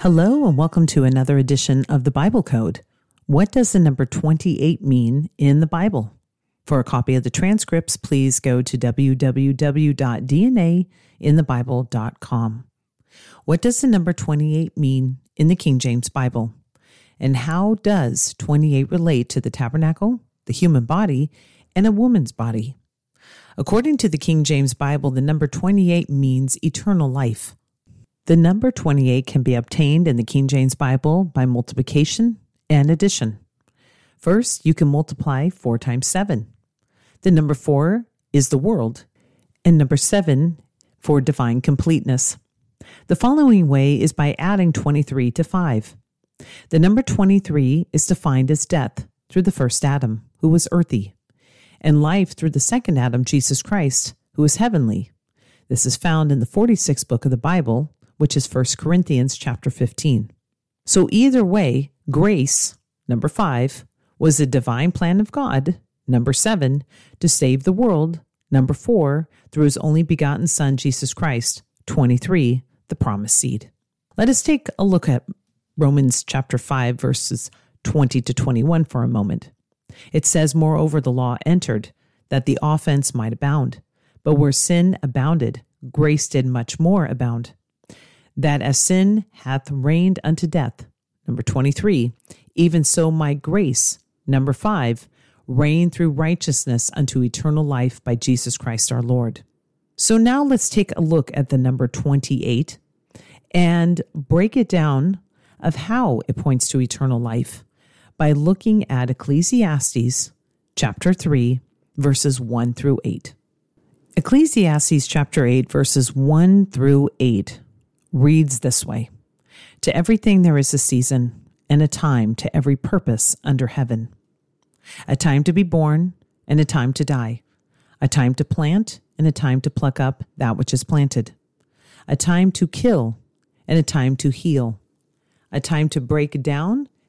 Hello, and welcome to another edition of the Bible Code. What does the number 28 mean in the Bible? For a copy of the transcripts, please go to www.dnainthebible.com. What does the number 28 mean in the King James Bible? And how does 28 relate to the tabernacle, the human body, and a woman's body? According to the King James Bible, the number 28 means eternal life. The number 28 can be obtained in the King James Bible by multiplication and addition. First, you can multiply 4 times 7. The number 4 is the world, and number 7 for divine completeness. The following way is by adding 23 to 5. The number 23 is defined as death through the first Adam, who was earthy, and life through the second Adam, Jesus Christ, who is heavenly. This is found in the 46th book of the Bible, which is 1 Corinthians chapter 15. So either way, grace, number 5, was the divine plan of God, number 7, to save the world, number 4, through his only begotten son Jesus Christ, 23, the promised seed. Let us take a look at Romans chapter 5 verses 20 to 21 for a moment. It says, Moreover, the law entered, that the offense might abound. But where sin abounded, grace did much more abound that as sin hath reigned unto death, number 23, even so my grace, number 5, reign through righteousness unto eternal life by Jesus Christ our Lord. So now let's take a look at the number 28 and break it down of how it points to eternal life by looking at Ecclesiastes chapter 3 verses 1 through 8. Ecclesiastes chapter 8 verses 1 through 8 reads this way. To everything there is a season and a time to every purpose under heaven, a time to be born and a time to die, a time to plant and a time to pluck up that which is planted, a time to kill and a time to heal, a time to break down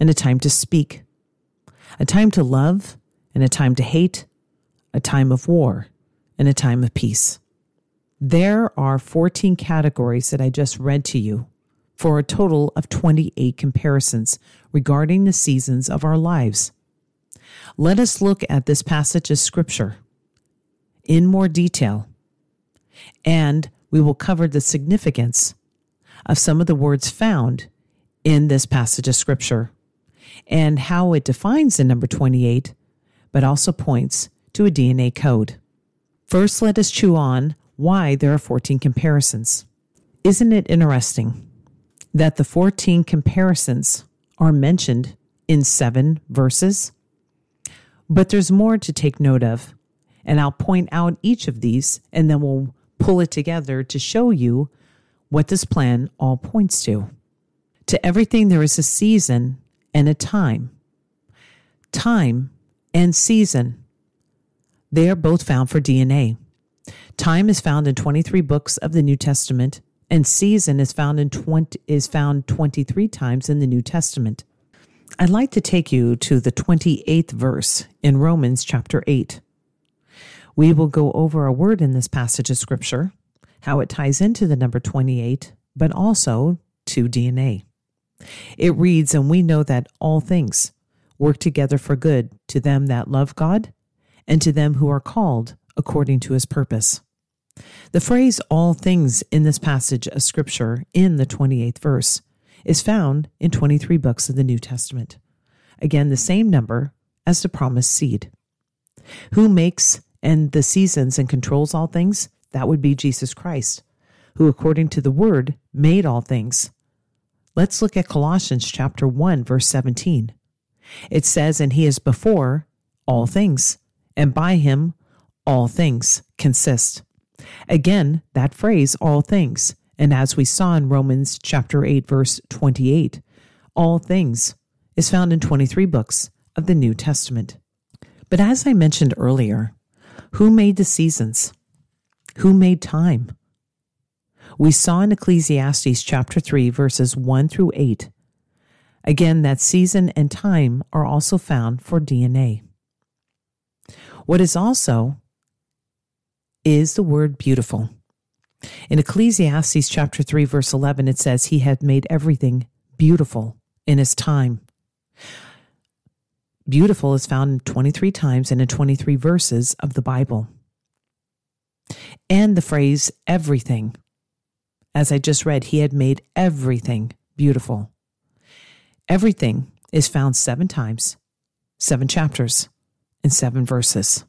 and a time to speak, a time to love, and a time to hate, a time of war, and a time of peace. There are 14 categories that I just read to you for a total of 28 comparisons regarding the seasons of our lives. Let us look at this passage of Scripture in more detail, and we will cover the significance of some of the words found in this passage of Scripture and how it defines the number 28, but also points to a DNA code. First, let us chew on why there are 14 comparisons. Isn't it interesting that the 14 comparisons are mentioned in seven verses? But there's more to take note of, and I'll point out each of these and then we'll pull it together to show you what this plan all points to. To everything, there is a season and a time. Time and season, they are both found for DNA. Time is found in 23 books of the New Testament, and season is found in 20 is found 23 times in the New Testament. I'd like to take you to the 28th verse in Romans chapter 8. We will go over a word in this passage of scripture, how it ties into the number 28, but also to DNA. It reads, And we know that all things work together for good to them that love God and to them who are called according to his purpose. The phrase all things in this passage of scripture in the 28th verse is found in 23 books of the New Testament. Again, the same number as the promised seed. Who makes and the seasons and controls all things? That would be Jesus Christ, who according to the word made all things. Let's look at Colossians chapter 1 verse 17. It says, And he is before all things, and by him all things consist. Again, that phrase, all things, and as we saw in Romans chapter 8 verse 28, all things is found in 23 books of the New Testament. But as I mentioned earlier, who made the seasons? Who made time? We saw in Ecclesiastes chapter 3 verses 1 through 8 Again, that season and time are also found for DNA. What is also is the word beautiful. In Ecclesiastes chapter 3 verse 11 it says he had made everything beautiful in his time. Beautiful is found 23 times and in 23 verses of the Bible. And the phrase everything. As I just read, he had made everything beautiful. Everything is found seven times, seven chapters, and seven verses.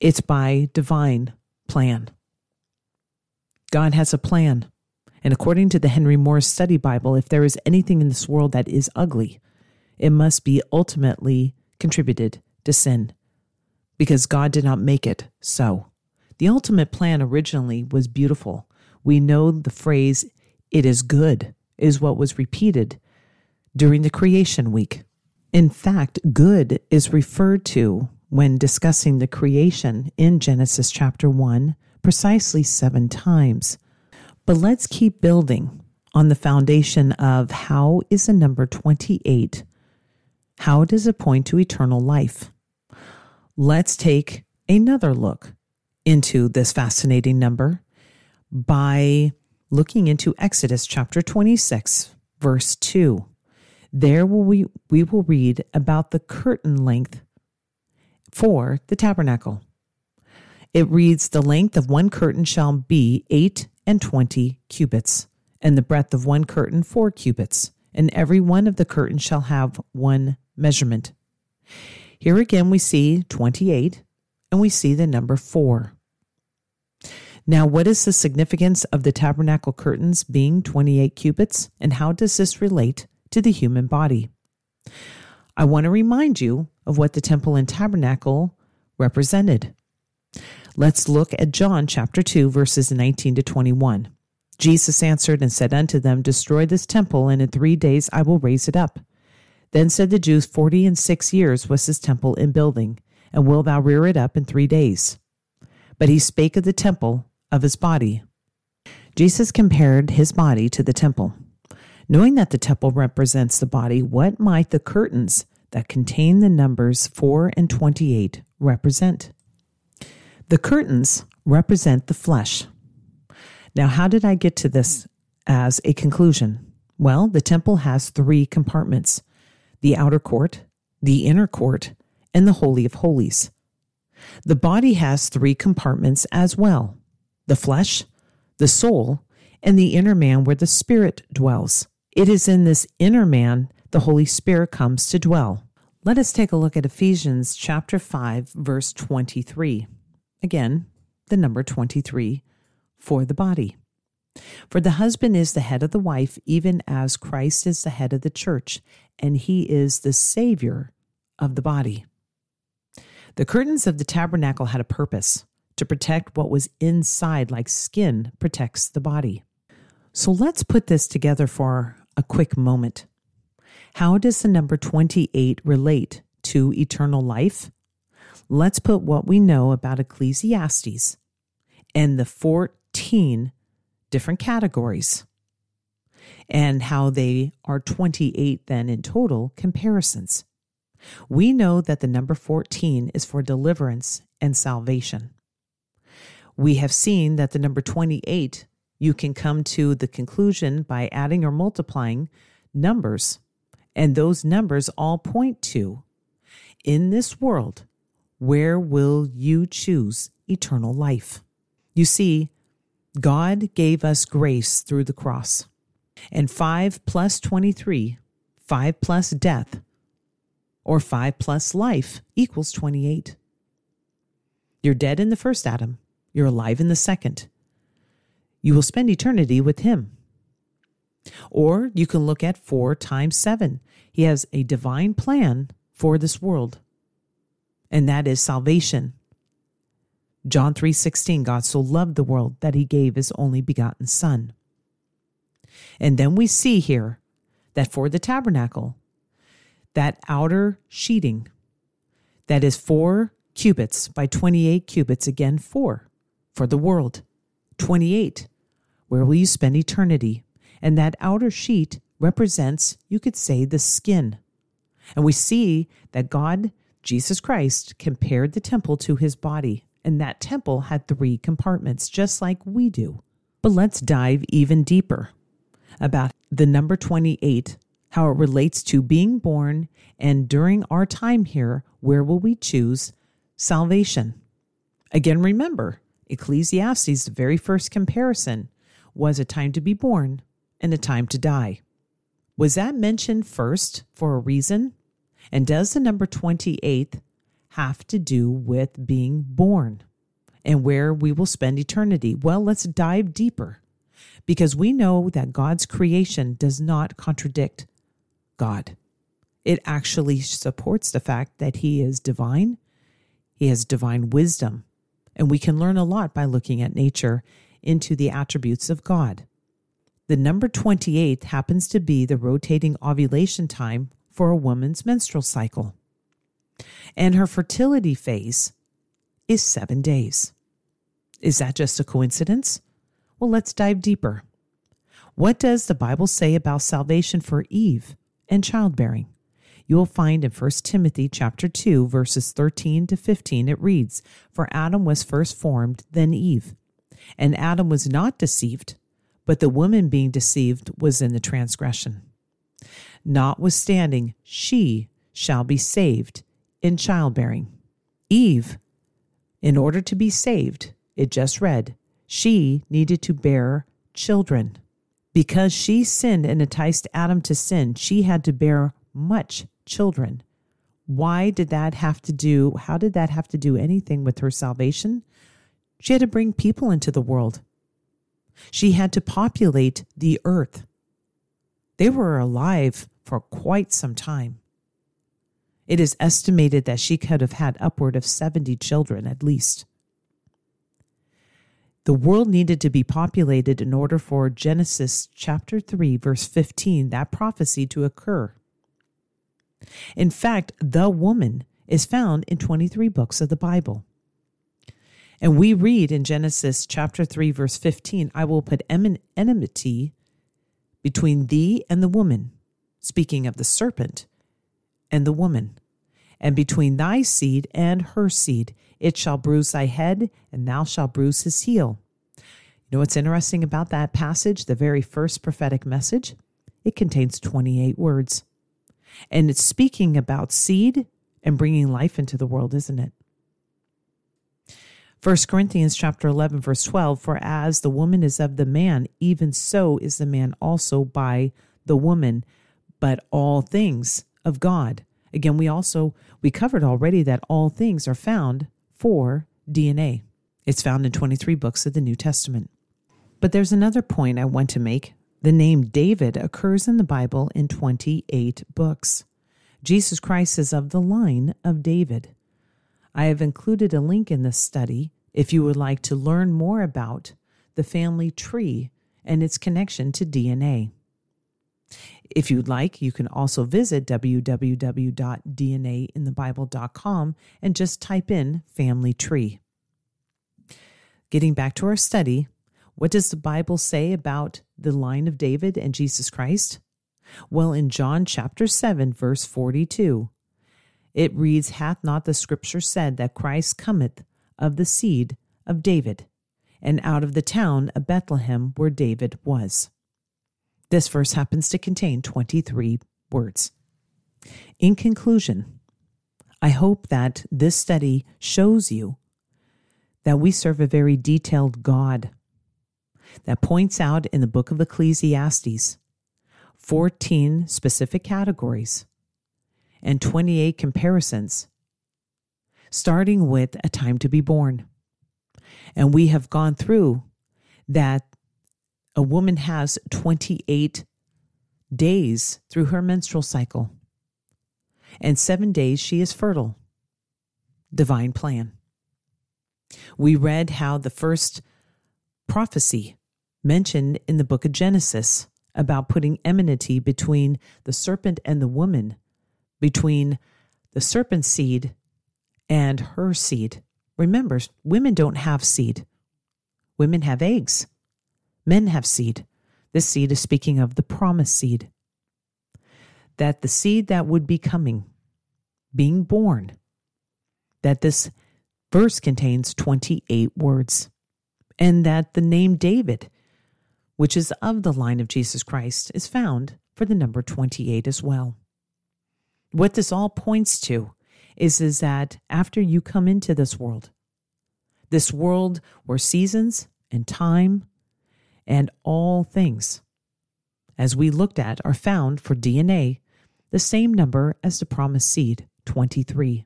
It's by divine plan. God has a plan. And according to the Henry Morris Study Bible, if there is anything in this world that is ugly, it must be ultimately contributed to sin because God did not make it so. The ultimate plan originally was beautiful. We know the phrase, it is good, is what was repeated during the creation week. In fact, good is referred to when discussing the creation in Genesis chapter 1 precisely seven times. But let's keep building on the foundation of how is the number 28? How does it point to eternal life? Let's take another look into this fascinating number by looking into Exodus chapter 26, verse 2. There will we, we will read about the curtain length for the tabernacle. It reads, The length of one curtain shall be eight and twenty cubits, and the breadth of one curtain four cubits, and every one of the curtains shall have one measurement. Here again we see 28, and we see the number 4. Now, what is the significance of the tabernacle curtains being 28 cubits, and how does this relate to the human body. I want to remind you of what the temple and tabernacle represented. Let's look at John chapter 2, verses 19 to 21. Jesus answered and said unto them, Destroy this temple, and in three days I will raise it up. Then said the Jews, Forty and six years was this temple in building, and wilt thou rear it up in three days? But he spake of the temple of his body. Jesus compared his body to the temple. Knowing that the temple represents the body, what might the curtains that contain the numbers 4 and 28 represent? The curtains represent the flesh. Now, how did I get to this as a conclusion? Well, the temple has three compartments the outer court, the inner court, and the Holy of Holies. The body has three compartments as well the flesh, the soul, and the inner man where the spirit dwells. It is in this inner man the Holy Spirit comes to dwell. Let us take a look at Ephesians chapter 5 verse 23. Again, the number 23 for the body. For the husband is the head of the wife, even as Christ is the head of the church, and he is the Savior of the body. The curtains of the tabernacle had a purpose to protect what was inside, like skin protects the body. So let's put this together for a quick moment. How does the number 28 relate to eternal life? Let's put what we know about Ecclesiastes and the 14 different categories and how they are 28 then in total comparisons. We know that the number 14 is for deliverance and salvation. We have seen that the number 28 you can come to the conclusion by adding or multiplying numbers. And those numbers all point to in this world, where will you choose eternal life? You see, God gave us grace through the cross. And 5 plus 23, 5 plus death, or 5 plus life equals 28. You're dead in the first Adam, you're alive in the second you will spend eternity with Him. Or you can look at 4 times 7. He has a divine plan for this world, and that is salvation. John 3:16 God so loved the world that he gave his only begotten son. And then we see here that for the tabernacle that outer sheeting that is 4 cubits by 28 cubits again 4 for the world 28 where will you spend eternity and that outer sheet represents you could say the skin and we see that God Jesus Christ compared the temple to his body and that temple had three compartments, just like we do. But let's dive even deeper about the number 28, how it relates to being born, and during our time here, where will we choose salvation? Again, remember, Ecclesiastes, very first comparison, was a time to be born and a time to die. Was that mentioned first for a reason? And does the number 28 have to do with being born and where we will spend eternity? Well, let's dive deeper because we know that God's creation does not contradict God. It actually supports the fact that He is divine, He has divine wisdom, and we can learn a lot by looking at nature into the attributes of God. The number 28 happens to be the rotating ovulation time for a woman's menstrual cycle and her fertility phase is seven days. Is that just a coincidence? Well, let's dive deeper. What does the Bible say about salvation for Eve and childbearing? You will find in 1 Timothy chapter 2 verses 13 to 15 it reads, "For Adam was first formed, then Eve. And Adam was not deceived, but the woman being deceived was in the transgression. Notwithstanding, she shall be saved in childbearing. Eve, in order to be saved, it just read, she needed to bear children. Because she sinned and enticed Adam to sin, she had to bear much children. Why did that have to do? How did that have to do anything with her salvation? She had to bring people into the world. She had to populate the earth. They were alive for quite some time. It is estimated that she could have had upward of 70 children at least. The world needed to be populated in order for Genesis chapter 3 verse 15 that prophecy to occur. In fact, the woman is found in 23 books of the Bible. And we read in Genesis chapter 3 verse 15, I will put enmity between thee and the woman, speaking of the serpent, and the woman, and between thy seed and her seed. It shall bruise thy head, and thou shalt bruise his heel. You know what's interesting about that passage, the very first prophetic message? It contains 28 words. And it's speaking about seed and bringing life into the world, isn't it? 1 Corinthians chapter 11 verse 12 for as the woman is of the man even so is the man also by the woman but all things of God. Again, we also we covered already that all things are found for DNA. It's found in 23 books of the New Testament. But there's another point I want to make. The name David occurs in the Bible in 28 books. Jesus Christ is of the line of David. I have included a link in this study if you would like to learn more about the family tree and its connection to DNA. If you'd like, you can also visit www.dnainthebible.com and just type in family tree. Getting back to our study, what does the Bible say about the line of David and Jesus Christ? Well, in John chapter 7, verse 42, it reads, Hath not the scripture said that Christ cometh of the seed of David, and out of the town of Bethlehem where David was? This verse happens to contain 23 words. In conclusion, I hope that this study shows you that we serve a very detailed God that points out in the book of Ecclesiastes 14 specific categories and 28 comparisons, starting with a time to be born. And we have gone through that a woman has 28 days through her menstrual cycle, and seven days she is fertile. Divine plan. We read how the first prophecy mentioned in the book of Genesis about putting enmity between the serpent and the woman, between the serpent's seed and her seed. Remember, women don't have seed, women have eggs, men have seed. This seed is speaking of the promised seed. That the seed that would be coming, being born, that this verse contains 28 words, and that the name David which is of the line of Jesus Christ, is found for the number 28 as well. What this all points to is, is that after you come into this world, this world where seasons and time and all things, as we looked at, are found for DNA, the same number as the promised seed, 23.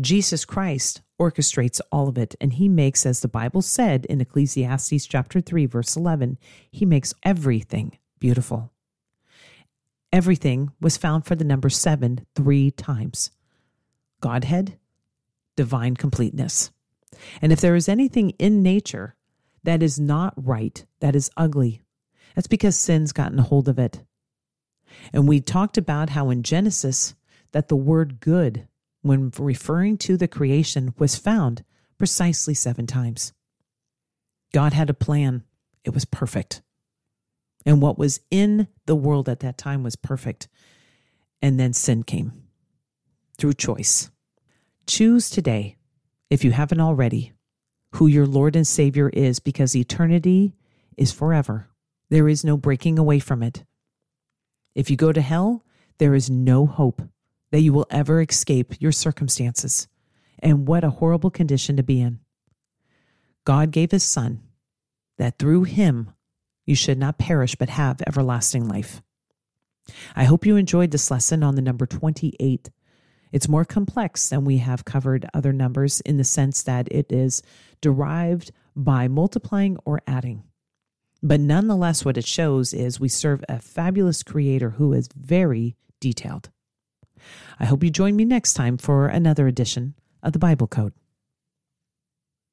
Jesus Christ orchestrates all of it, and he makes, as the Bible said in Ecclesiastes chapter 3, verse 11, he makes everything beautiful. Everything was found for the number seven three times Godhead, divine completeness. And if there is anything in nature that is not right, that is ugly, that's because sin's gotten a hold of it. And we talked about how in Genesis that the word good when referring to the creation was found precisely seven times. God had a plan, it was perfect. And what was in the world at that time was perfect. And then sin came through choice. Choose today, if you haven't already, who your Lord and Savior is, because eternity is forever. There is no breaking away from it. If you go to hell, there is no hope that you will ever escape your circumstances. And what a horrible condition to be in. God gave his Son, that through him you should not perish but have everlasting life. I hope you enjoyed this lesson on the number 28. It's more complex than we have covered other numbers in the sense that it is derived by multiplying or adding. But nonetheless, what it shows is we serve a fabulous creator who is very detailed. I hope you join me next time for another edition of the Bible Code.